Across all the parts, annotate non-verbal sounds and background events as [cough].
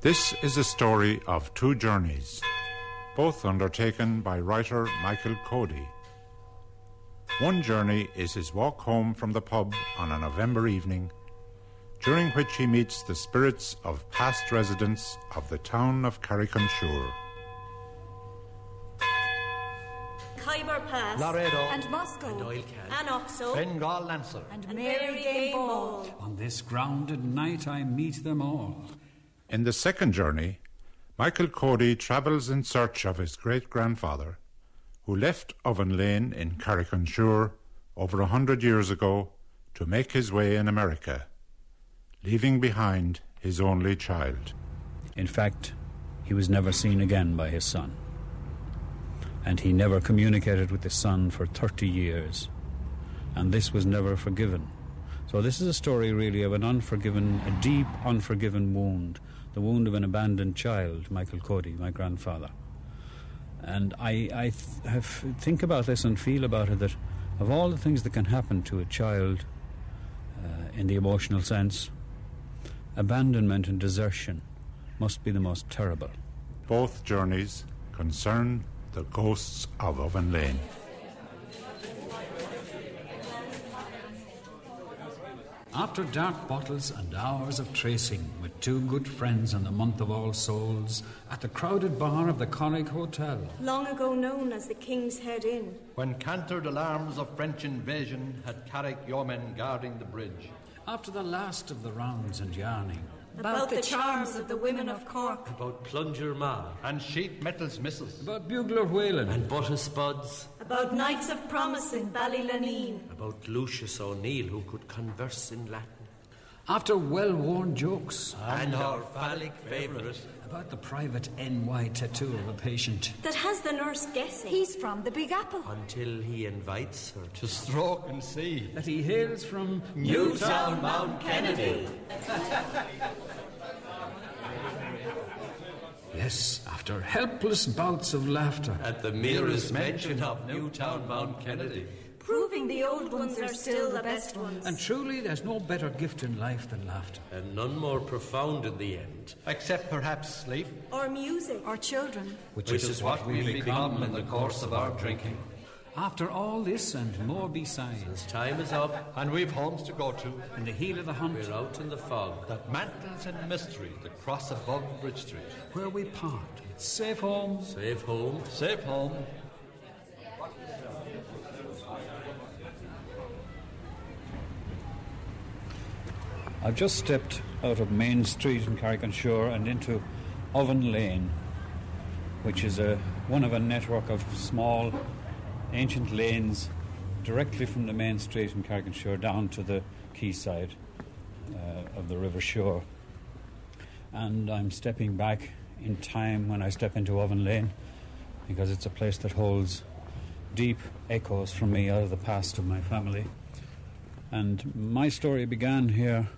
This is a story of two journeys, both undertaken by writer Michael Cody. One journey is his walk home from the pub on a November evening, during which he meets the spirits of past residents of the town of Carrick-on-Suir. Khyber Pass, Laredo, and Moscow, and Oilcan, and Oxo, Bengal Lancer, and and Mary Gay Ball. On this grounded night I meet them all. In the second journey, Michael Cody travels in search of his great grandfather, who left Oven Lane in Carrick-on-Suir over a hundred years ago to make his way in America, leaving behind his only child. In fact, he was never seen again by his son. And he never communicated with his son for 30 years. And this was never forgiven. So, this is a story really of an unforgiven, a deep, unforgiven wound the wound of an abandoned child, Michael Cody, my grandfather. And I, I th- have, think about this and feel about it that of all the things that can happen to a child uh, in the emotional sense, abandonment and desertion must be the most terrible. Both journeys concern the ghosts of Oven Lane. After dark bottles and hours of tracing with two good friends in the month of All Souls at the crowded bar of the Connick Hotel. long ago known as the King's Head Inn. when cantered alarms of French invasion had Carrick yeomen guarding the bridge. After the last of the rounds and yarning. About the charms of the women of Cork, About plunger ma And sheet metals misses. About bugler whaling. and butter spuds. About knights of promise in Ballylaneen. About Lucius O'Neill who could converse in Latin. After well worn jokes. And our phallic favourite. About the private NY tattoo of a patient. That has the nurse guessing. he's from the Big Apple. Until he invites her To stroke and see. That he hails from Newtown Mount Kennedy. [laughs] Yes, after helpless bouts of laughter. At the merest mention of Newtown Mount Kennedy. Proving the old ones are still the best ones. And truly, there's no better gift in life than laughter. And none more profound in the end. Except perhaps sleep, or music. Or children. Which, is, what we become in the course of our drinking. After all this and more besides, Time is up. and we've homes to go to. in the heel of the hunt, We're out in the fog. That mantles in mystery the cross above Bridge Street. where we part with safe home Safe home. Safe home. I've just stepped out of Main Street in Carrick-on-Suir and into Oven Lane, which is a, one of a network of small, ancient lanes directly from the main street in Carrick-on-Suir down to the quayside uh, of the River Suir. And I'm stepping back in time when I step into Oven Lane because it's a place that holds deep echoes from me out of the past of my family. And my story began here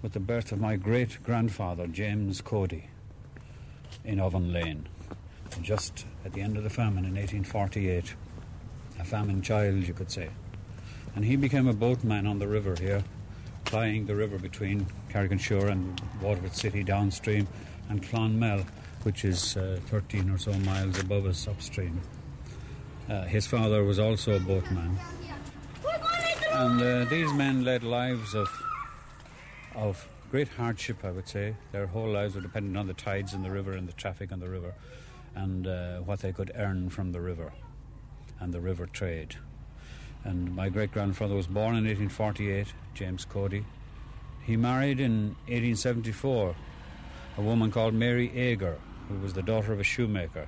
with the birth of my great grandfather, James Cody, in Oven Lane, just at the end of the famine in 1848. A famine child, you could say. And he became a boatman on the river here, plying the river between Carrick-on-Suir and Waterford City downstream, and Clonmel, which is uh, 13 or so miles above us upstream. Uh, his father was also a boatman. And uh, these men led lives of of great hardship, I would say. Their whole lives were dependent on the tides in the river and the traffic on the river, and uh, what they could earn from the river and the river trade. And my great grandfather was born in 1848, James Cody. He married in 1874 a woman called Mary Ager, who was the daughter of a shoemaker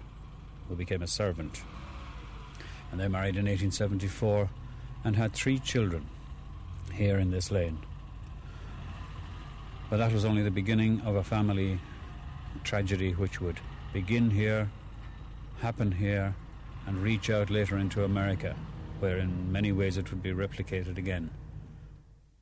who became a servant. And they married in 1874 and had three children here in this lane. But that was only the beginning of a family tragedy which would begin here, happen here, and reach out later into America, where in many ways it would be replicated again.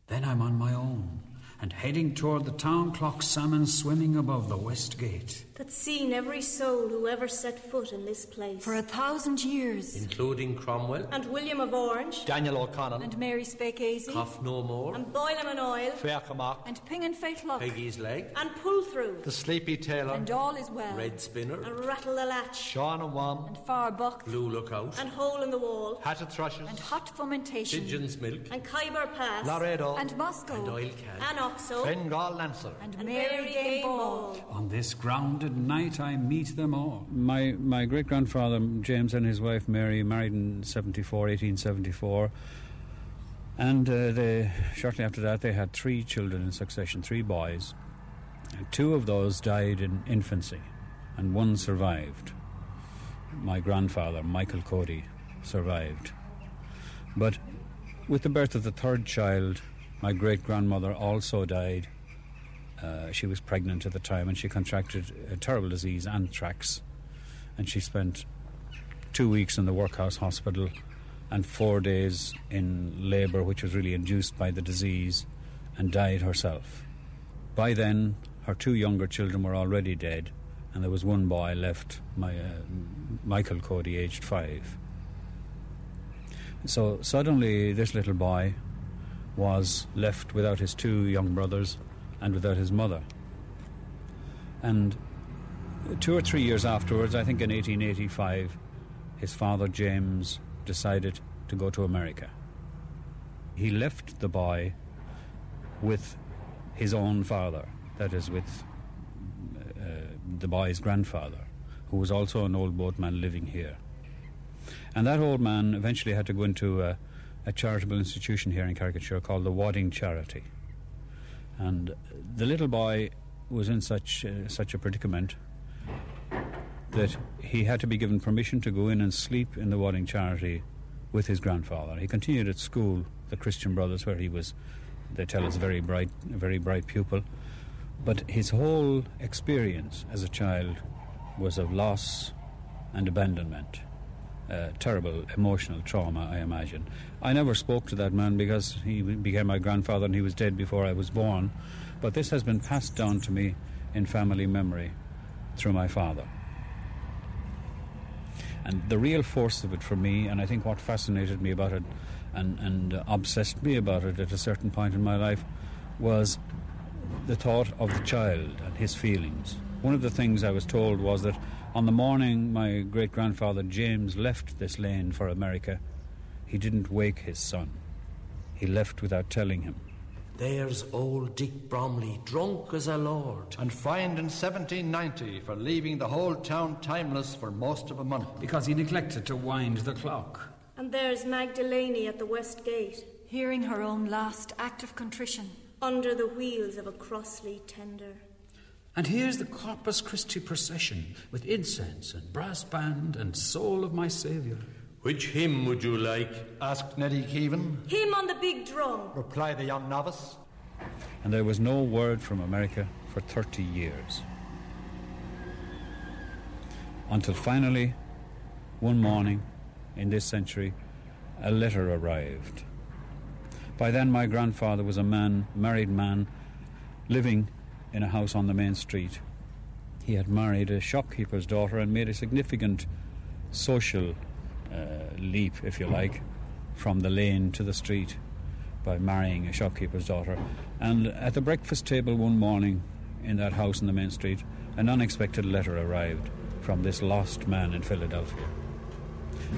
Then I'm on my own and heading toward the town clock salmon swimming above the west gate. That's seen every soul who ever set foot in this place. For a thousand years. including Cromwell, and William of Orange, Daniel O'Connell, And Mary spake easy. Cough No More, and Boylem and Oil, Faircamach, And Ping and Faithlock. Peggy's Leg, and Pull Through, the Sleepy Tailor, And all is well. Red Spinner, and Rattle the Latch, Sean and Wam, And Far Buck. Blue Lookout, and Hole in the Wall, Hatchet Thrushes, And Hot Fomentation. Pigeon's Milk, and Khyber Pass, Laredo, And Moscow. and Oil Can. and Oxo, Bengal Lancer, And, and Mary Game Ball. This grounded night I meet them all. My, my great grandfather, James, and his wife Mary, married in 74, 1874. And uh, they, shortly after that, they had three children in succession, three boys. And two of those died in infancy, and one survived. My grandfather, Michael Cody, survived. But with the birth of the third child, my great grandmother also died uh, she was pregnant at the time and she contracted a terrible disease, anthrax. And she spent two weeks in the workhouse hospital and four days in labour, which was really induced by the disease, and died herself. By then, her two younger children were already dead, and there was one boy left, my, uh, Michael Cody, aged five. So suddenly, this little boy was left without his two young brothers and without his mother. And two or three years afterwards, I think in 1885, his father James decided to go to America. He left the boy with his own father, that is, with uh, the boy's grandfather, who was also an old boatman living here. And that old man eventually had to go into a, a charitable institution here in Carrickshire called the Wadding Charity. And the little boy was in such uh, such a predicament that he had to be given permission to go in and sleep in the Wadding Charity with his grandfather. He continued at school, the Christian Brothers, where he was, they tell us, very bright, a very bright pupil. But his whole experience as a child was of loss and abandonment. Uh, terrible emotional trauma, I imagine. I never spoke to that man because he became my grandfather and he was dead before I was born. But this has been passed down to me in family memory through my father. And the real force of it for me, and I think what fascinated me about it and, and uh, obsessed me about it at a certain point in my life, was the thought of the child and his feelings. One of the things I was told was that on the morning my great grandfather James left this lane for America, he didn't wake his son. He left without telling him. There's old Dick Bromley, drunk as a lord. and fined in 1790 for leaving the whole town timeless for most of a month. Because he neglected to wind the clock. and there's Magdalene at the west gate, Hearing her own last act of contrition. under the wheels of a Crossley tender. And here's the Corpus Christi procession with incense and brass band and soul of my Saviour. Which hymn would you like? Asked Neddy Keevan, Him on the big drum, replied the young novice. And there was no word from America for 30 years. Until finally, one morning in this century, a letter arrived. By then, my grandfather was a man, married man, living in a house on the main street. He had married a shopkeeper's daughter and made a significant social uh, leap, if you like, from the lane to the street by marrying a shopkeeper's daughter. And at the breakfast table one morning in that house in the main street, an unexpected letter arrived from this lost man in Philadelphia.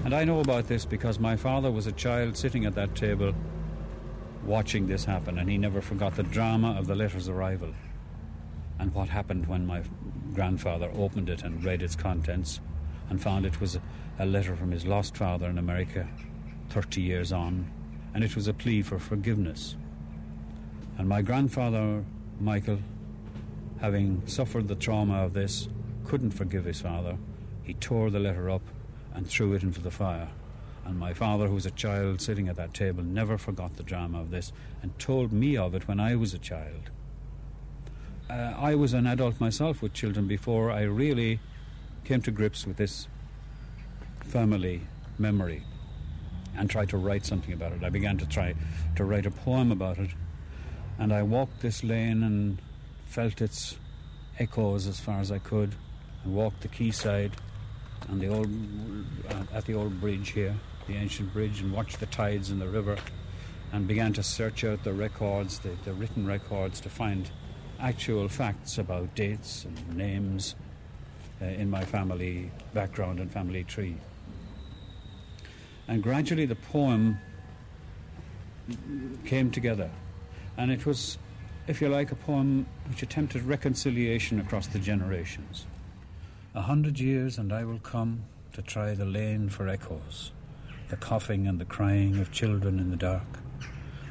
And I know about this because my father was a child sitting at that table watching this happen, and he never forgot the drama of the letter's arrival and what happened when my grandfather opened it and read its contents and found it was a, letter from his lost father in America 30 years on, and it was a plea for forgiveness. And my grandfather, Michael, having suffered the trauma of this, couldn't forgive his father. He tore the letter up and threw it into the fire. And my father, who was a child sitting at that table, never forgot the drama of this and told me of it when I was a child. Uh, I was an adult myself with children before I really came to grips with this family memory and tried to write something about it. I began to try to write a poem about it, and I walked this lane and felt its echoes as far as I could. and walked the quayside and the old uh, at the old bridge here, the ancient bridge, and watched the tides in the river, and began to search out the records, the, the written records, to find actual facts about dates and names uh, in my family background and family tree. And gradually, the poem came together, and it was, if you like, a poem which attempted reconciliation across the generations. A hundred years and I will come to try the lane for echoes, the coughing and the crying of children in the dark,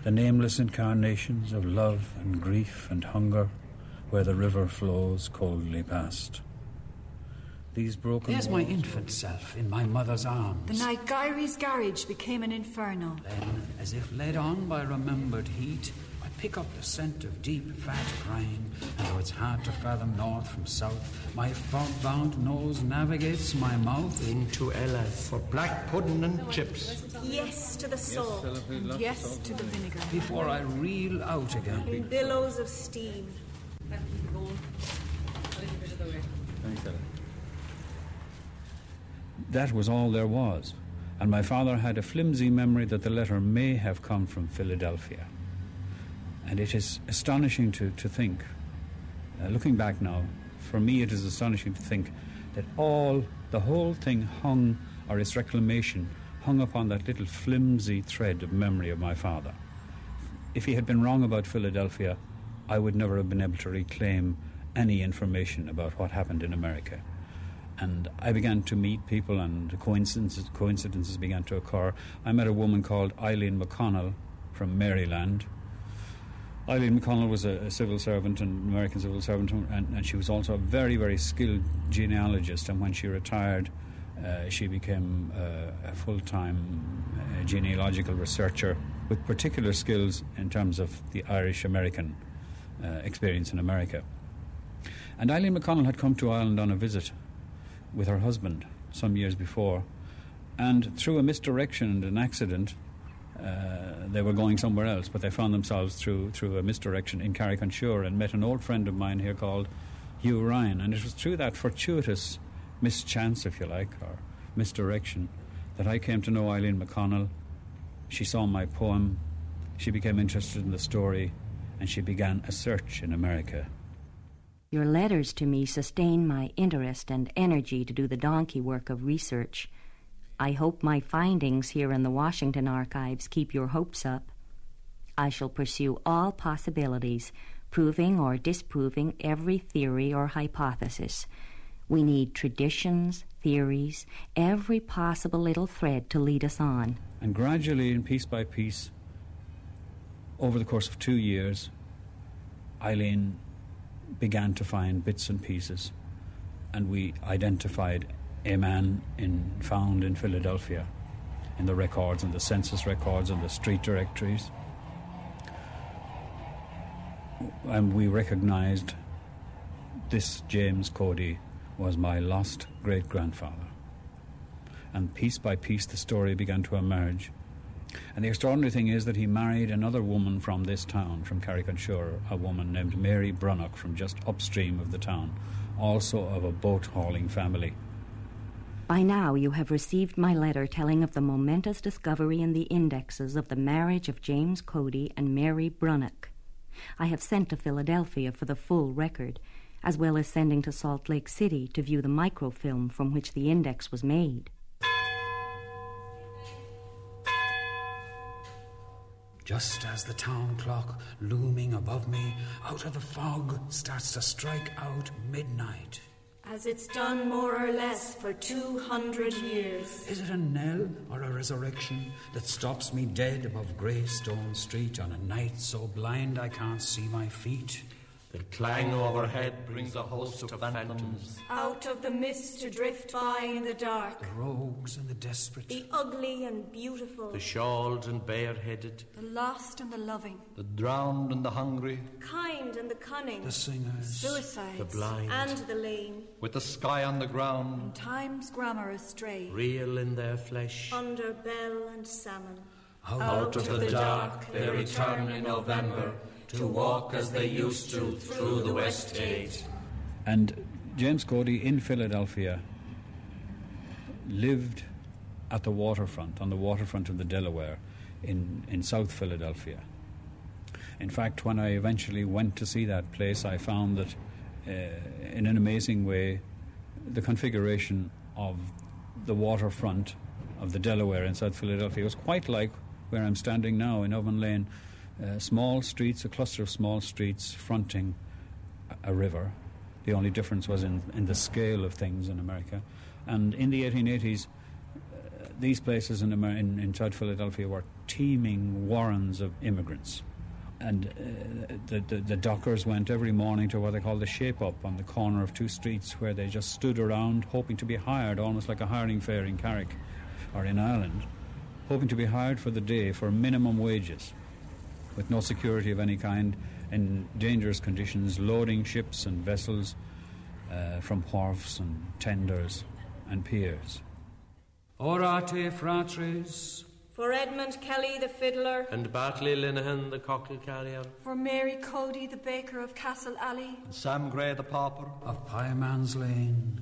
the nameless incarnations of love and grief and hunger where the river flows coldly past. These broken There's my infant self in my mother's arms. The night Gyrie's garage became an inferno. Then, as if led on by remembered heat, I pick up the scent of deep, fat brine, and though it's hard to fathom north from south, my fog-bound nose navigates my mouth Into Ella's for black pudding and chips. Yes to the salt. And yes to the vinegar. before I reel out again. In billows of steam. That was all there was, and my father had a flimsy memory that the letter may have come from Philadelphia. And it is astonishing to, to think, uh, looking back now, for me it is astonishing to think that all, the whole thing hung, or its reclamation, hung upon that little flimsy thread of memory of my father. If he had been wrong about Philadelphia, I would never have been able to reclaim any information about what happened in America and I began to meet people, and coincidences, coincidences began to occur. I met a woman called Eileen McConnell from Maryland. Eileen McConnell was a, a civil servant, an American civil servant, and, and she was also a very, very skilled genealogist. And when she retired, uh, she became uh, a full time uh, genealogical researcher with particular skills in terms of the Irish American uh, experience in America. And Eileen McConnell had come to Ireland on a visit with her husband some years before, and through a misdirection and an accident, uh, they were going somewhere else, but they found themselves through through a misdirection in Carrick-on-Suir and met an old friend of mine here called Hugh Ryan, and it was through that fortuitous mischance, if you like, or misdirection, that I came to know Eileen McConnell. She saw my poem, she became interested in the story, and she began a search in America. Your letters to me sustain my interest and energy to do the donkey work of research. I hope my findings here in the Washington archives keep your hopes up. I shall pursue all possibilities, proving or disproving every theory or hypothesis. We need traditions, theories, every possible little thread to lead us on. And gradually, and piece by piece, over the course of two years, Eileen began to find bits and pieces, and we identified a man in, found in Philadelphia in the records and the census records and the street directories. And we recognized this James Cody was my lost great grandfather. And piece by piece, the story began to emerge. And the extraordinary thing is that he married another woman from this town, from Carrick-on-Suir, a woman named Mary Brunnock from just upstream of the town, also of a boat hauling family. By now, you have received my letter telling of the momentous discovery in the indexes of the marriage of James Cody and Mary Brunnock. I have sent to Philadelphia for the full record, as well as sending to Salt Lake City to view the microfilm from which the index was made. Just as the town clock, looming above me, out of the fog, starts to strike out midnight. As it's done more or less for two hundred years. Is it a knell or a resurrection that stops me dead above Greystone Street on a night so blind I can't see my feet? The clang overhead brings a host of phantoms. Out of the mist to drift by in the dark. The rogues and the desperate, The ugly and beautiful. The shawled and bareheaded. The lost and the loving. The drowned and the hungry. kind and the cunning. the singers, Suicides. The blind. and the lame. With the sky on the ground. Time's grammar astray. Real in their flesh. Under bell and salmon. Out of the dark they return in November to walk as they used to through the West Gate. And James Cody in Philadelphia lived at the waterfront, on the waterfront of the Delaware in, in South Philadelphia. In fact, when I eventually went to see that place, I found that uh, in an amazing way, the configuration of the waterfront of the Delaware in South Philadelphia was quite like where I'm standing now in Oven Lane. Uh, small streets, a cluster of small streets fronting a, river. The only difference was in, in the scale of things in America. And in the 1880s, uh, these places in, Amer- in, in South Philadelphia were teeming warrens of immigrants and uh, the, the, the, dockers went every morning to what they call the shape up on the corner of two streets where they just stood around hoping to be hired, almost like a hiring fair in Carrick or in Ireland, hoping to be hired for the day for minimum wages with no security of any kind in dangerous conditions, loading ships and vessels uh, from wharfs and tenders and piers. Orate fratres, For Edmund Kelly the fiddler, And Bartley Linehan the cockle carrier. For Mary Cody, the baker of Castle Alley. And Sam Gray the pauper, of Pieman's Lane,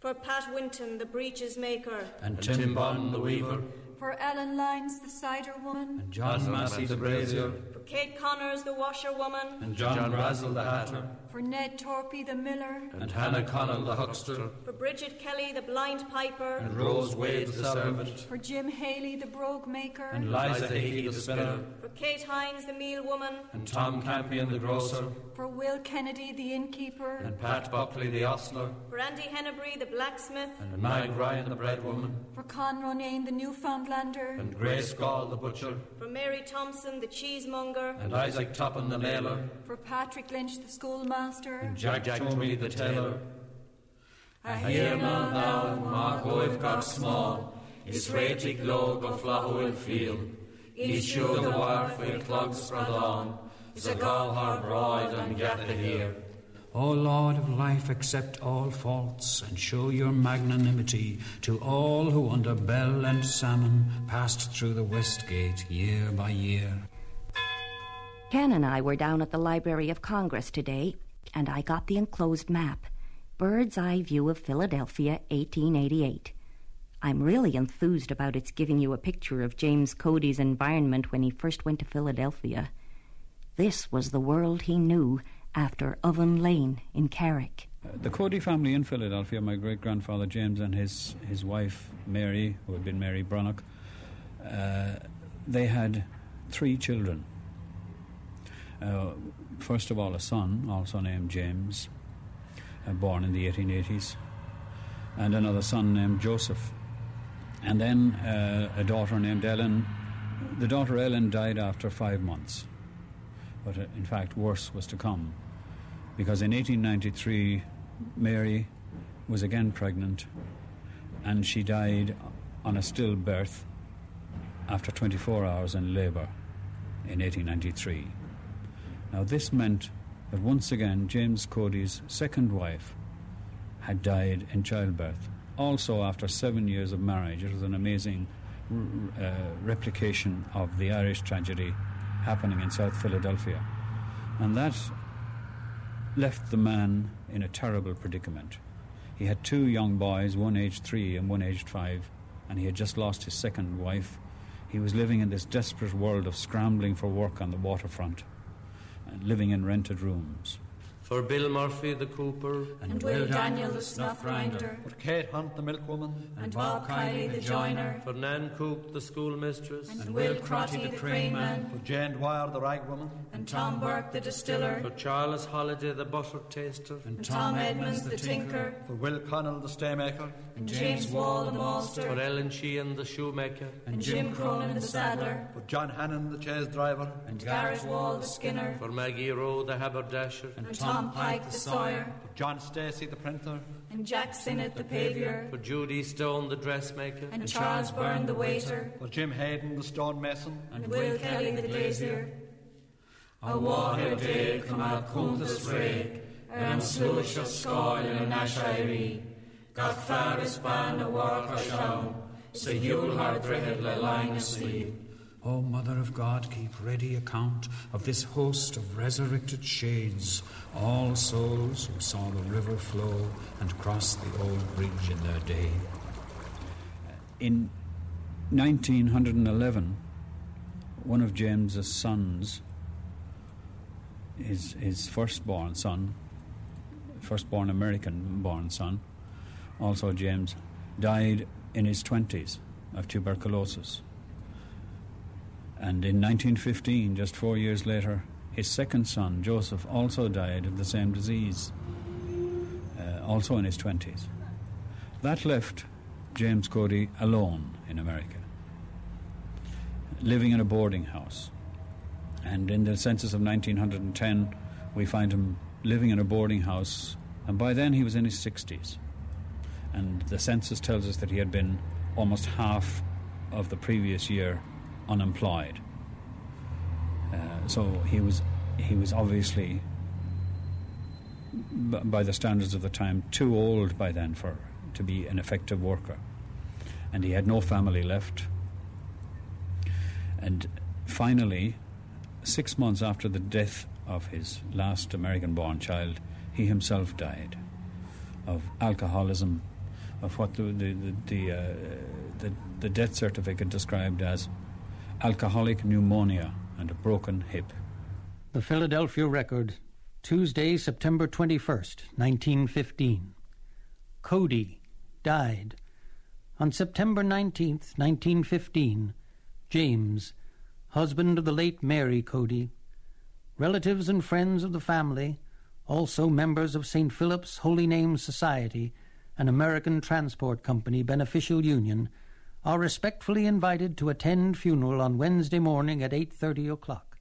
for Pat Winton the breeches maker, and, And Tim Bond the weaver. For Ellen Lyons, the cider woman. and John John Massey the brazier. For Kate Connors the washerwoman, and John, John, Razzle the hatter. For Ned Torpy, the miller. And Hannah Connell the huckster. for Bridget Kelly the blind piper, And Rose Wade the servant. For Jim Haley, the brogue maker. And Liza Hickey the spinner. for Kate Hines the meal woman, And Tom Campion the grocer. For Will Kennedy, the innkeeper. And Pat Buckley the ostler. for Andy Hennebury the blacksmith, And Mag Ryan the breadwoman. For Con Ronayne, the Newfoundlander. And Grace Gall the butcher. for Mary Thompson the cheesemonger, And Isaac Toppin the nailer. For Patrick Lynch, the schoolmaster. And Jack Tomey the tailor. I Hear man now, Mark oh, Oivcock small, is rétig log of flahoil field. Each show the war for clogs spread on, is a gall hard ride and get the here. O Lord of life, accept all faults and show your magnanimity to all who under bell and salmon passed through the west gate year by year. Ken and I were down at the Library of Congress today, and I got the enclosed map Bird's Eye View of Philadelphia, 1888. I'm really enthused about its giving you a picture of James Cody's environment when he first went to Philadelphia. This was the world he knew after Oven Lane in Carrick. The Cody family in Philadelphia, my great grandfather James and his, his wife Mary, who had been Mary Brunnock, uh, they had three children. Uh, first of all, a son, also named James, uh, born in the 1880s, and another son named Joseph. And then uh, a daughter named Ellen. The daughter Ellen died after five months, but uh, in fact, worse was to come because in 1893 Mary was again pregnant and she died on a stillbirth after 24 hours in labour in 1893. Now, this meant that once again James Cody's second wife had died in childbirth. Also, after seven years of marriage, it was an amazing uh, replication of the Irish tragedy happening in South Philadelphia. And that left the man in a terrible predicament. He had two young boys, one aged three and one aged five, and he had just lost his second wife. He was living in this desperate world of scrambling for work on the waterfront and living in rented rooms. For Bill Murphy the cooper. and Will Daniel the snuff grinder, for Kate Hunt the milkwoman, and Bob Kiley the joiner, For Nan Coop the schoolmistress. and Will Crotty the craneman, for Jane Dwyer the ragwoman, and Tom Burke the distiller, For Charles Holliday the butter taster. and Tom Edmonds the tinker, for Will Connell the staymaker, and James Wall the master, For maltster, Ellen Sheehan the shoemaker. and Jim Cronin the saddler, for John Hannon the chaise driver, and Garrett Wall the skinner, For Maggie Rowe the haberdasher. and Tom Pike the sawyer, for John Stacey the printer, and Jack Sinnott the pavior, For Judy Stone the dressmaker. and Charles Byrne the waiter, for Jim Hayden the stonemason, and Will Kelly the glazier. A water day come out cuntas rake, and slush of scoil in Ashiree. Got Faris ban a work a shown, so you'll hard dread le line asleep. O Mother of God, keep ready account of this host of resurrected shades, all souls who saw the river flow and cross the old bridge in their day. In 1911, one of James's sons, his, his firstborn son, firstborn American born son, also James, died in his 20s of tuberculosis. And in 1915, just four years later, his second son, Joseph, also died of the same disease, uh, also in his 20s. That left James Cody alone in America, living in a boarding house. And in the census of 1910, we find him living in a boarding house, and by then he was in his 60s. And the census tells us that he had been almost half of the previous year unemployed. So he was he was obviously, by the standards of the time, too old by then for to be an effective worker, and he had no family left. And finally, six months after the death of his last American-born child, he himself died of alcoholism, of what the the the, the, uh, the, the death certificate described as alcoholic pneumonia and a broken hip. The Philadelphia Record, Tuesday, September 21st, 1915. Cody died. On September 19th, 1915, James, husband of the late Mary Cody, relatives and friends of the family, also members of St. Philip's Holy Name Society, an American Transport Company beneficial union, are respectfully invited to attend funeral on Wednesday morning at 8:30 o'clock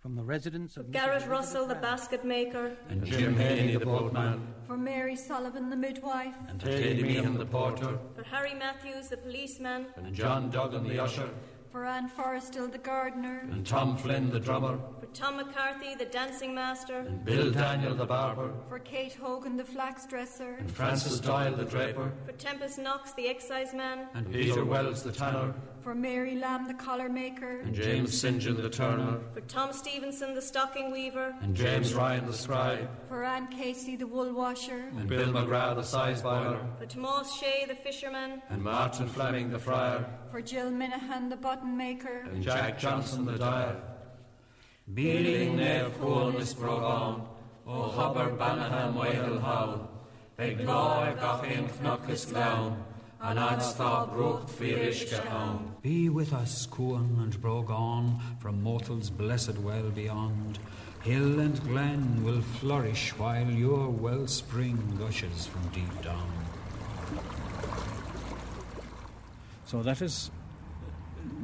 from the residence of Garrett Russell, the basket maker, and Jim Haney, the boatman, For Mary Sullivan, the midwife. and Teddy Meehan, the porter, for Harry Matthews, the policeman, and John Duggan, the usher, For Anne Forrestal, the gardener. and Tom Flynn, the drummer, for Tom McCarthy, the dancing master, and Bill Daniel, the barber, For Kate Hogan, the flax dresser. and Francis Doyle, the draper, for Tempest Knox, the excise man, and Peter Wells, the tanner, For Mary Lamb, the collar maker. and James St. John, the turner, for Tom Stevenson, the stocking weaver, and James Ryan, the scribe, For Anne Casey, the wool washer. and Bill McGrath, the size boiler, for Tomas Shea, the fisherman, and Martin Fleming, the friar, For Jill Minahan, the button maker. and Jack Johnson, the dyer. Bealing nev coolness brogon, o hubber banaham wehel how, beg law gachin knuckis glown, and ad's thought brook firish gaon. Be with us, Cuan and Brogan, from mortals blessed well beyond. Hill and glen will flourish while your wellspring gushes from deep down. So that is,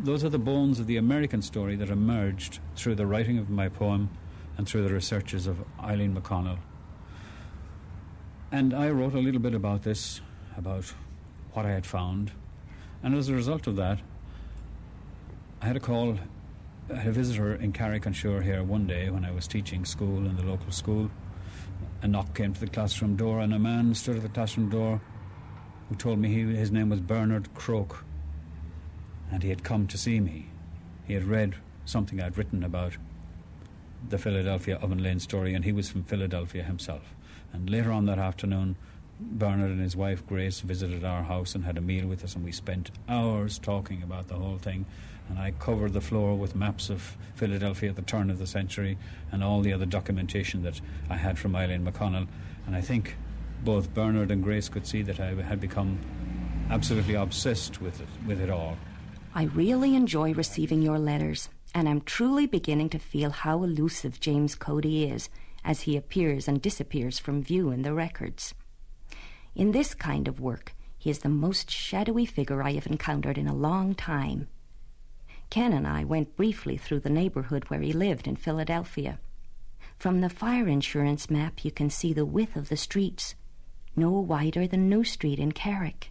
those are the bones of the American story that emerged through the writing of my poem and through the researches of Eileen McConnell. And I wrote a little bit about this, about what I had found. And as a result of that, I had a call, I had a visitor in Carrick-on-Suir here one day when I was teaching school in the local school. A knock came to the classroom door, and a man stood at the classroom door who told me he, his name was Bernard Croak, and he had come to see me. He had read something I'd written about the Philadelphia Oven Lane story, and he was from Philadelphia himself. And later on that afternoon, Bernard and his wife Grace visited our house and had a meal with us, and we spent hours talking about the whole thing. And I covered the floor with maps of Philadelphia at the turn of the century and all the other documentation that I had from Eileen McConnell. And I think both Bernard and Grace could see that I had become absolutely obsessed with it, with it all. I really enjoy receiving your letters, and I'm truly beginning to feel how elusive James Cody is as he appears and disappears from view in the records. In this kind of work, he is the most shadowy figure I have encountered in a long time. Ken and I went briefly through the neighborhood where he lived in Philadelphia. From the fire insurance map, you can see the width of the streets, no wider than New Street in Carrick.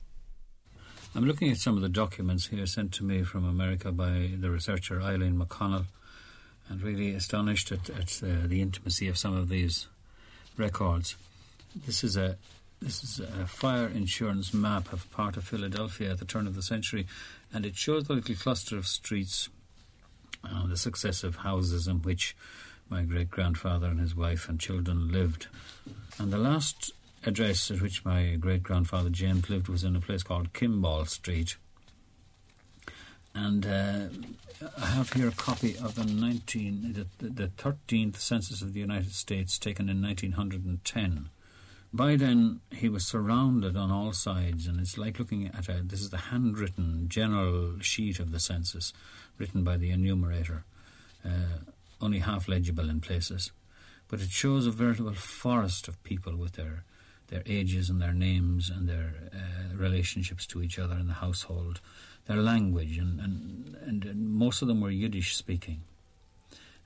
I'm looking at some of the documents here sent to me from America by the researcher Eileen McConnell and really astonished at, at uh, the intimacy of some of these records. This is a this is a fire insurance map of part of Philadelphia at the turn of the century, and it shows the little cluster of streets and the successive houses in which my great grandfather and his wife and children lived. And the last address at which my great grandfather James lived was in a place called Kimball Street. And uh, I have here a copy of the 19, the, the 13th census of the United States taken in 1910. By then, he was surrounded on all sides, and it's like looking at a. This is the handwritten general sheet of the census, written by the enumerator, uh, only half legible in places. But it shows a veritable forest of people with their, their ages and their names and their uh, relationships to each other in the household, their language, and, and, and, and most of them were Yiddish speaking.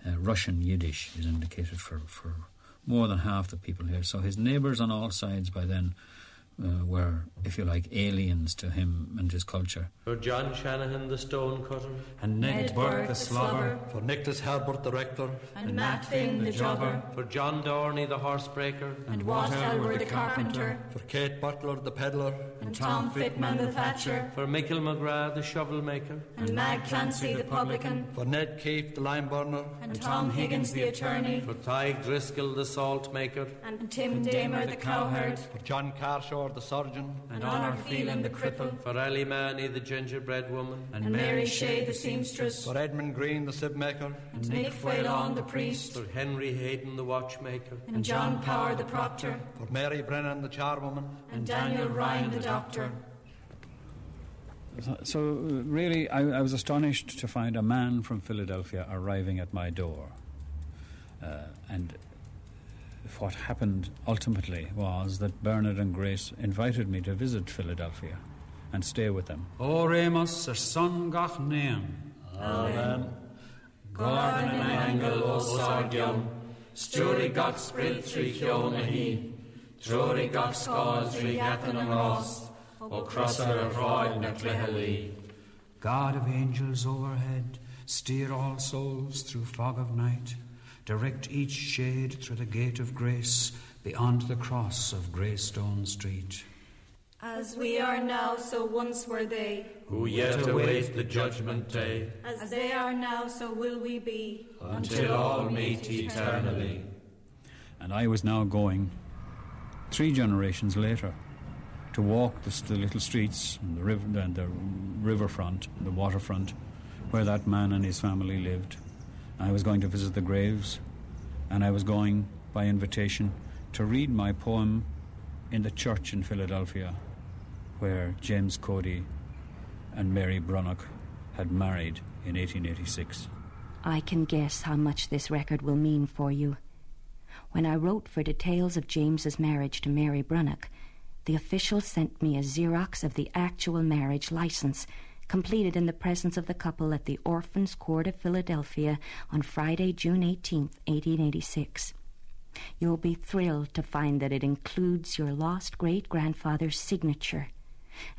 Uh, Russian Yiddish is indicated for, for more than half the people here. So his neighbours on all sides by then uh, were, if you like, aliens to him and his culture. For John Shanahan, the stonecutter. And Ned, Ned Burke, Burke, the the slobber. For Nicholas Halbert, the rector. and Matt Finn the jobber, For John Dorney, the horsebreaker. and Wat Elwer the carpenter, For Kate Butler, the peddler. and Tom Fitman the thatcher, For Michael McGrath, the shovel maker. and Mag Clancy the publican, For Ned Keefe, the lime burner. and Tom Higgins the attorney, For Tig Driscoll, the salt maker. and Tim Damer the cowherd, For John Carshaw, the surgeon. and Honor Phelan the cripple, For Ellie Manny, the gingerbread woman. and Mary Shea the seamstress, For Edmund Green, the sieve maker. and Nick Whalon the priest, For Henry Hayden, the watchmaker. and John Power the proctor, For Mary Brennan, the charwoman. and Daniel Ryan the doctor. So, so uh, really, I, I was astonished to find a man from Philadelphia arriving at my door. Uh, and what happened ultimately was that Bernard and Grace invited me to visit Philadelphia and stay with them. Oremus, er son gach neam. Amen. Garden and angle o sargion. Stúri gach sprit trí chion a hí. Trúri gach scáil trí gatan an rás. O crossar a ráid na clehelí. God of angels overhead, steer all souls through fog of night. Direct each shade through the gate of grace beyond the cross of Greystone Street. As we are now, so once were they. Who yet await the judgment day. As they are now, so will we be. Until all meet eternally. And I was now going, three generations later, to walk the, the little streets and the, river, and the riverfront, the waterfront, where that man and his family lived. I was going to visit the graves, and I was going, by invitation, to read my poem in the church in Philadelphia, where James Cody and Mary Brunnock had married in 1886. I can guess how much this record will mean for you. When I wrote for details of James's marriage to Mary Brunnock, the official sent me a Xerox of the actual marriage license, completed in the presence of the couple at the Orphans' Court of Philadelphia on Friday, June 18, 1886. You'll be thrilled to find that it includes your lost great grandfather's signature,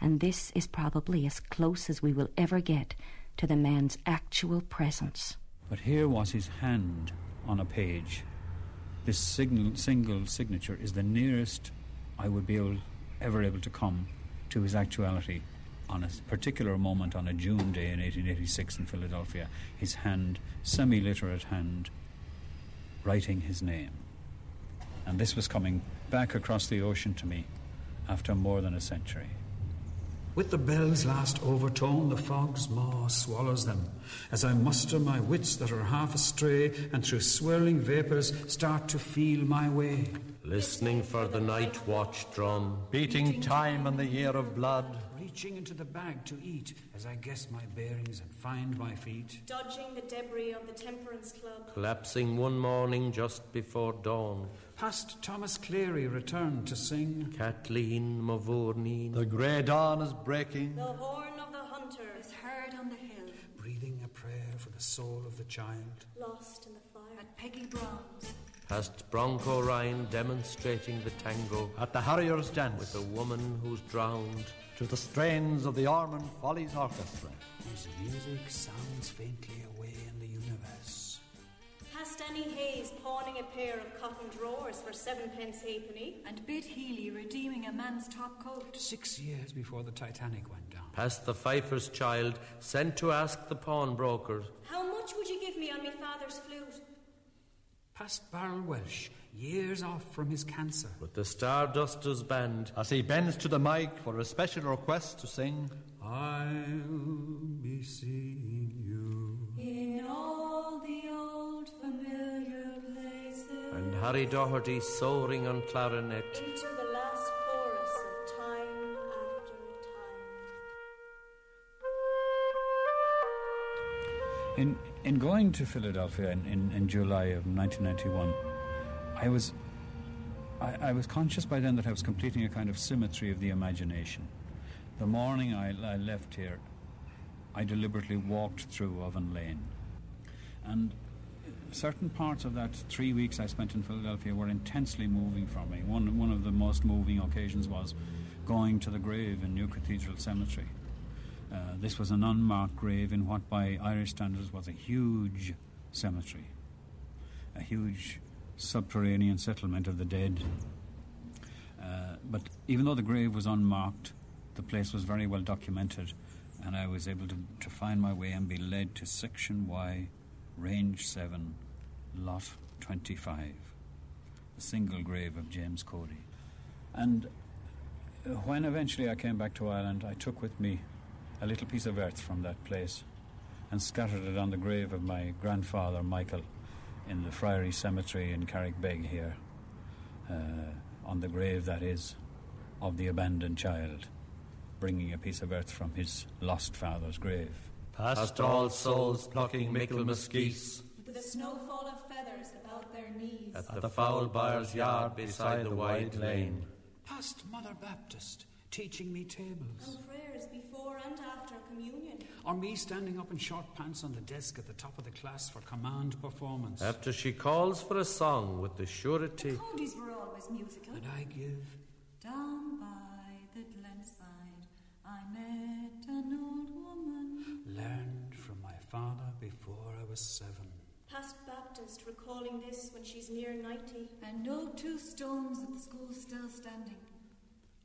and this is probably as close as we will ever get to the man's actual presence. But here was his hand on a page. This signal, single signature is the nearest I would be able, ever able to come to his actuality on a particular moment on a June day in 1886 in Philadelphia. His hand, semi literate hand, writing his name. And this was coming back across the ocean to me after more than a century. With the bell's last overtone, the fog's maw swallows them, as I muster my wits that are half astray, and through swirling vapours start to feel my way. Listening for the night watch drum. Beating time in the year of blood. Reaching into the bag to eat, as I guess my bearings and find my feet. Dodging the debris of the Temperance Club, Collapsing one morning just before dawn. Past Thomas Cleary returned to sing. Kathleen Mavourneen. The grey dawn is breaking. the horn of the hunter Is heard on the hill breathing a prayer for the soul of the child. lost in the fire. at Peggy Brown's. Past Bronco Ryan demonstrating the tango. At the Harriers' dance. With a woman who's drowned. To the strains of the Ormond Follies Orchestra. Whose music sounds faintly away in the universe. Past Annie Hayes pawning a pair of cotton drawers for sevenpence halfpenny. And Bid Healy redeeming a man's top coat. Six years before the Titanic went down. Past the Pfeiffer's child sent to ask the pawnbrokers. How much would you give me on my father's flute. Past Barrel Welsh, years off from his cancer. With the Stardusters Band. As he bends to the mic for a special request to sing. I'll be seeing you. In all the old familiar places. And Harry Doherty soaring on clarinet. Into the last chorus of time after time. In, in going to Philadelphia in, in, in July of 1991, I was, I, I was conscious by then that I was completing a kind of symmetry of the imagination. The morning I, I left here, I deliberately walked through Oven Lane. And certain parts of that three weeks I spent in Philadelphia were intensely moving for me. One, one of the most moving occasions was going to the grave in New Cathedral Cemetery. Uh, this was an unmarked grave in what, by Irish standards, was a huge cemetery, a huge subterranean settlement of the dead. Uh, but even though the grave was unmarked, the place was very well documented, and I was able to, to find my way and be led to Section Y, Range 7, Lot 25, the single grave of James Cody. And uh, when eventually I came back to Ireland, I took with me a little piece of earth from that place and scattered it on the grave of my grandfather Michael in the Friary Cemetery in Carrickbeg here, uh, on the grave that is of the abandoned child, bringing a piece of earth from his lost father's grave. Past all souls plucking Michaelmas geese. With the snowfall of feathers about their knees. At the foul byre's yard beside the wide lane. Past Mother Baptist, teaching me tables. And prayers before and after communion. Or me standing up in short pants on the desk at the top of the class for command performance. After she calls for a song with the surety. Codys were always musical. And I give. Down by the glenside, I met an old woman. Learned from my father before I was seven. Past Baptist recalling this when she's near 90. And no two stones at the school still standing.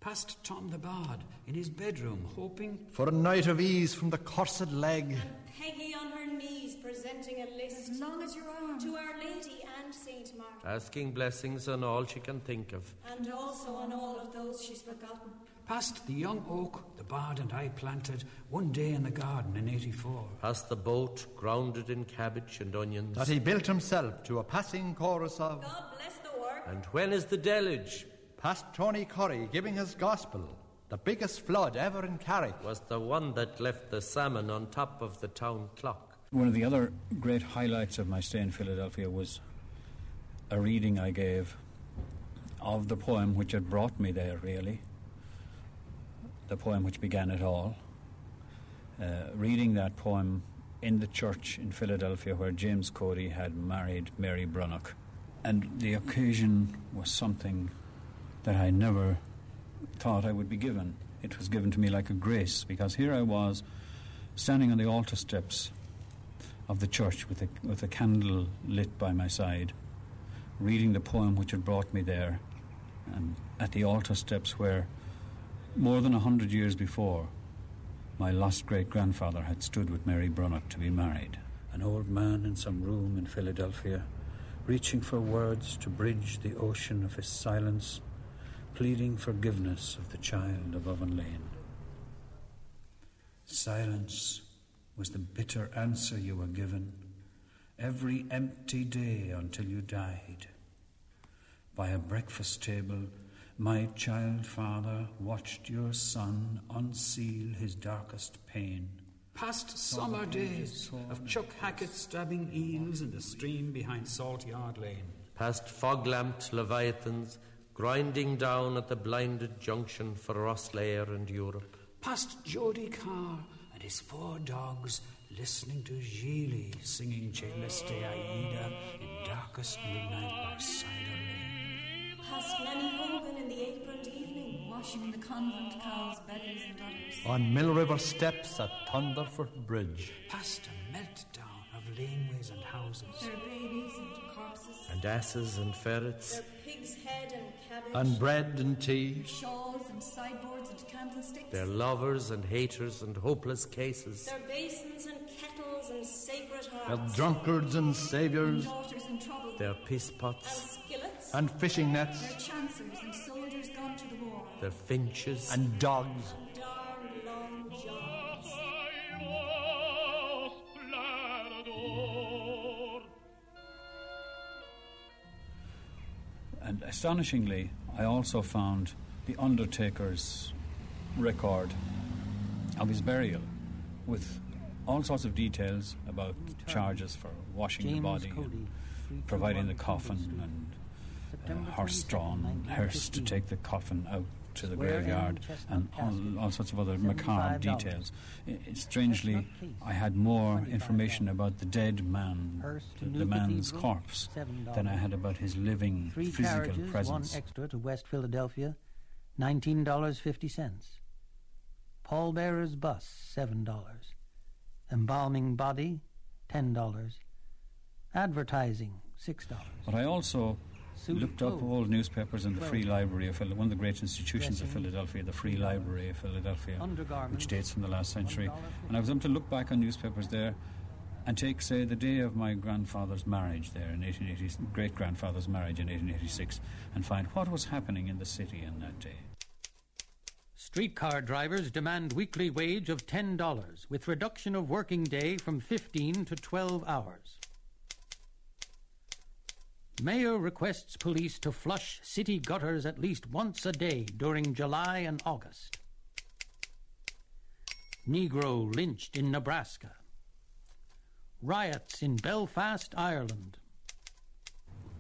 Past Tom the Bard in his bedroom, hoping For a night of ease from the cursed leg. And Peggy on her knees presenting a list. As long as your arm. To Our Lady and Saint Martin. Asking blessings on all she can think of. And also on all of those she's forgotten. Past the young oak the Bard and I planted one day in the garden in 84. Past the boat grounded in cabbage and onions. That he built himself to a passing chorus of. God bless the work. And when is the deluge? Past Tony Curry giving his gospel. The biggest flood ever in Carrick. Was the one that left the salmon on top of the town clock. One of the other great highlights of my stay in Philadelphia was a reading I gave of the poem which had brought me there, really. The poem which began it all. Uh, reading that poem in the church in Philadelphia where James Cody had married Mary Brunnock. And the occasion was something that I never thought I would be given. It was given to me like a grace because here I was standing on the altar steps of the church with a, with a candle lit by my side, reading the poem which had brought me there, and at the altar steps where, more than a hundred years before, my lost great grandfather had stood with Mary Brunnock to be married. An old man in some room in Philadelphia, reaching for words to bridge the ocean of his silence, pleading forgiveness of the child of Oven Lane. Silence was the bitter answer you were given every empty day until you died. By a breakfast table, my child father watched your son unseal his darkest pain. Past summer days of Chuck Hackett stabbing eels in the stream behind Salt Yard Lane. Past fog lamped leviathans grinding down at the blinded junction for Rosslare and Europe. Past Jody Carr and his four dogs listening to Gigli singing Celeste Aida in darkest midnight by Cider Lane. Past Nanny Hogan in the aproned evening. Washing the convent cows' bellies and udders. On Mill River steps at Thunderford Bridge. Past a meltdown of laneways and houses. Their babies and corpses. And asses and ferrets. Their pig's head and cabbage. And bread and tea. Their Shawls and sideboards and candlesticks. Their lovers and haters and hopeless cases. Their basins and kettles and sacred hearts. their drunkards and saviours, daughters in trouble, their piss and pots, skillets, and fishing nets, their chancers and soldiers gone to the war. their finches, and dogs. darned long johns. Astonishingly, I also found the Undertaker's record of his burial with all sorts of details about charges for washing the body, Cody, and providing the coffin, and uh, horse-drawn hearse to take the coffin out to the graveyard, and all, all sorts of other macabre details. I- I- strangely, I had more information about the dead man, the, the man's corpse, than I had about his living Three physical carriages, presence. one extra to West Philadelphia, nineteen dollars fifty cents. Pallbearer's bus, seven dollars. Embalming body, ten dollars. Advertising, six dollars. But I also looked up clothes, old newspapers in the Free Library of one of the great institutions of Philadelphia, the Free Library of Philadelphia, which dates from the last century. And I was able to look back on newspapers there and take, say, the day of my grandfather's marriage there in 1880, great grandfather's marriage in 1886, and find what was happening in the city in that day. Streetcar drivers demand weekly wage of ten dollars, with reduction of working day from fifteen to twelve hours. Mayor requests police to flush city gutters at least once a day during July and August. Negro lynched in Nebraska. Riots in Belfast, Ireland.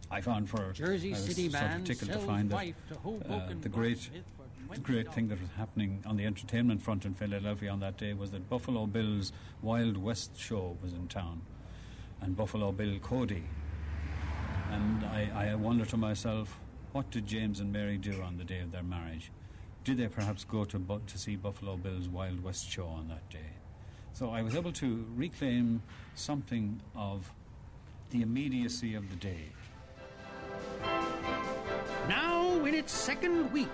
I found for Jersey City sort of tickled to find that wife to uh, the great the great thing that was happening on the entertainment front in Philadelphia on that day was that Buffalo Bill's Wild West show was in town, and Buffalo Bill Cody. And I, I wonder to myself, what did James and Mary do on the day of their marriage? Did they perhaps go to to see Buffalo Bill's Wild West show on that day? So I was able to reclaim something of the immediacy of the day. Now, in its second week,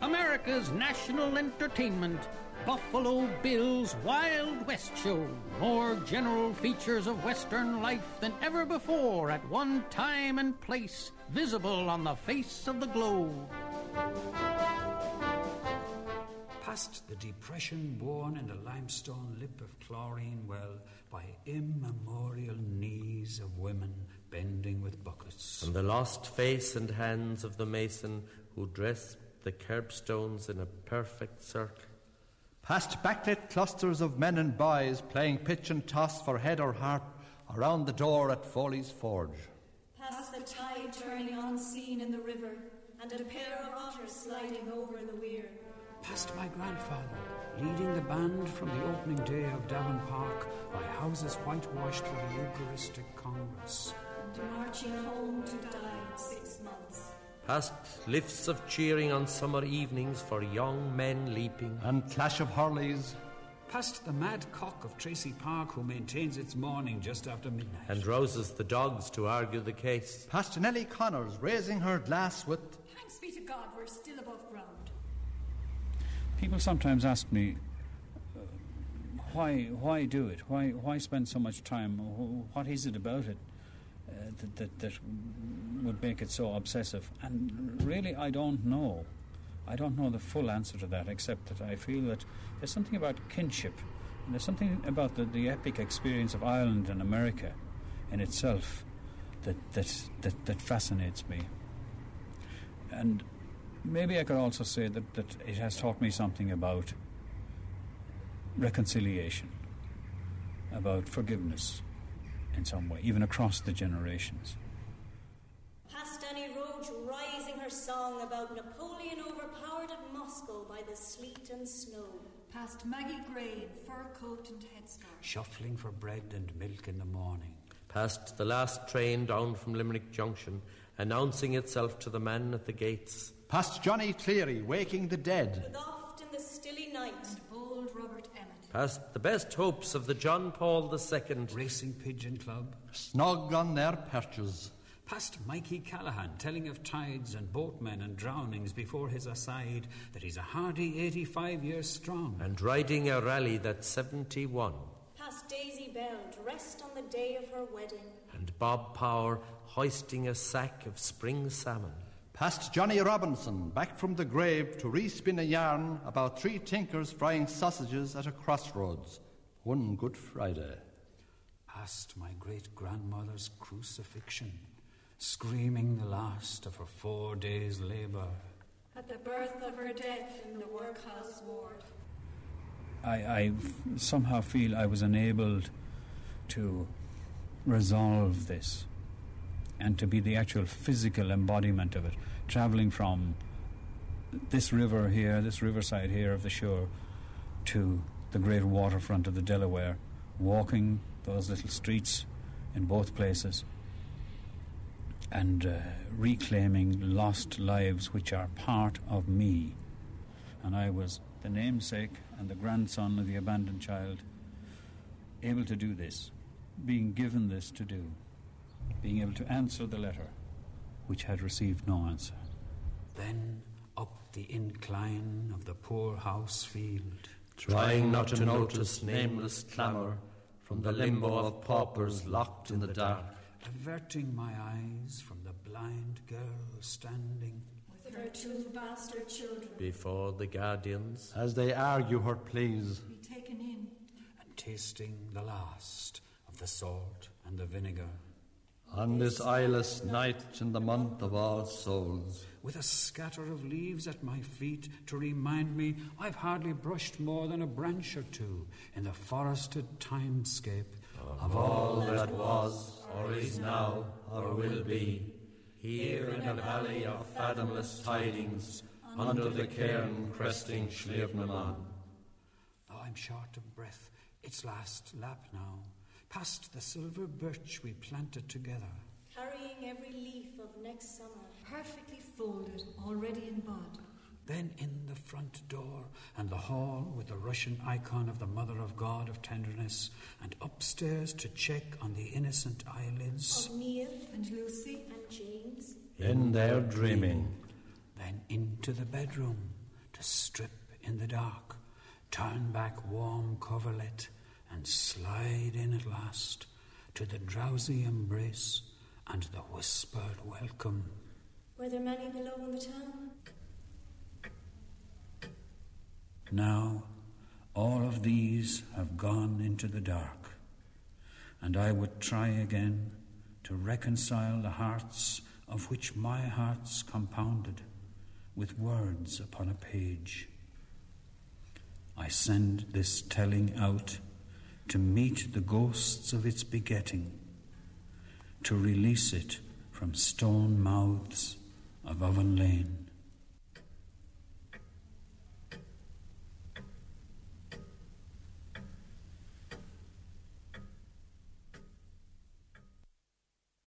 America's national entertainment, Buffalo Bill's Wild West Show. More general features of Western life than ever before at one time and place, visible on the face of the globe. Past the depression born in the limestone lip of chlorine well by immemorial knees of women bending with buckets. and the lost face and hands of the mason who dressed the curbstones in a perfect circle. Past backlit clusters of men and boys playing pitch and toss for head or harp around the door at Foley's Forge. Past the tide turning unseen in the river, and a pair of otters sliding over the weir. Past my grandfather, leading the band from the opening day of Davin Park by houses whitewashed for the Eucharistic Congress. And marching home to die in six months. Past lifts of cheering on summer evenings for young men leaping. And clash of Hurleys, Past the mad cock of Tracy Park who maintains its morning just after midnight. and rouses the dogs to argue the case. past Nellie Connors raising her glass with Thanks be to God, we're still above ground. People sometimes ask me, uh, why, why do it? Why, why spend so much time? What is it about it that, that, that would make it so obsessive? And really, I don't know. I don't know the full answer to that, except that I feel that there's something about kinship, and there's something about the, the epic experience of Ireland and America in itself that, that, that, that fascinates me. And maybe I could also say that, that it has taught me something about reconciliation, about forgiveness in some way, even across the generations. Past Annie Roach rising her song about Napoleon overpowered at Moscow by the sleet and snow. Past Maggie Gray in fur coat and headscarf. Shuffling for bread and milk in the morning. Past the last train down from Limerick Junction, announcing itself to the man at the gates. past Johnny Cleary waking the dead. With oft in the stilly night, Past the best hopes of the John Paul II. Racing Pigeon Club. Snug on their perches. Past Mikey Callahan telling of tides and boatmen and drownings before his aside that he's a hardy 85 years strong. And riding a rally that's 71. past Daisy Bell dressed on the day of her wedding. And Bob Power hoisting a sack of spring salmon. Past Johnny Robinson, back from the grave to respin a yarn about three tinkers frying sausages at a crossroads. One Good Friday. Past my great grandmother's crucifixion, screaming the last of her four days' labour. At the birth of her death in the workhouse ward. I, I somehow feel I was enabled to resolve this and to be the actual physical embodiment of it, traveling from this river here, this riverside here of the Suir, to the great waterfront of the Delaware, walking those little streets in both places and uh, reclaiming lost lives which are part of me. And I was the namesake and the grandson of the abandoned child, able to do this, being given this to do, being able to answer the letter which had received no answer. Then up the incline of the poor house field, trying not to notice nameless clamour from the limbo of paupers locked in the dark, averting my eyes from the blind girl standing with her two bastard children. before the guardians. As they argue her pleas, be taken in. and tasting the last of the salt and the vinegar. On this eyeless night in the month of all souls, with a scatter of leaves at my feet to remind me I've hardly brushed more than a branch or two in the forested timescape of all that was, or is now, or will be, here in the valley of fathomless tidings, under the cairn cresting Slievenamon. Though I'm short of breath, it's last lap now, past the silver birch we planted together. Carrying every leaf of next summer. Perfectly folded, already in bud. Then in the front door and the hall with the Russian icon of the Mother of God of Tenderness, and upstairs to check on the innocent eyelids of Neil and Lucy and James. In their dreaming. Then into the bedroom to strip in the dark, turn back warm coverlet, and slide in at last to the drowsy embrace and the whispered welcome. Were there many below in the town? Now, all of these have gone into the dark, and I would try again to reconcile the hearts of which my heart's compounded with words upon a page. I send this telling out to meet the ghosts of its begetting, to release it from stone mouths of Oven Lane.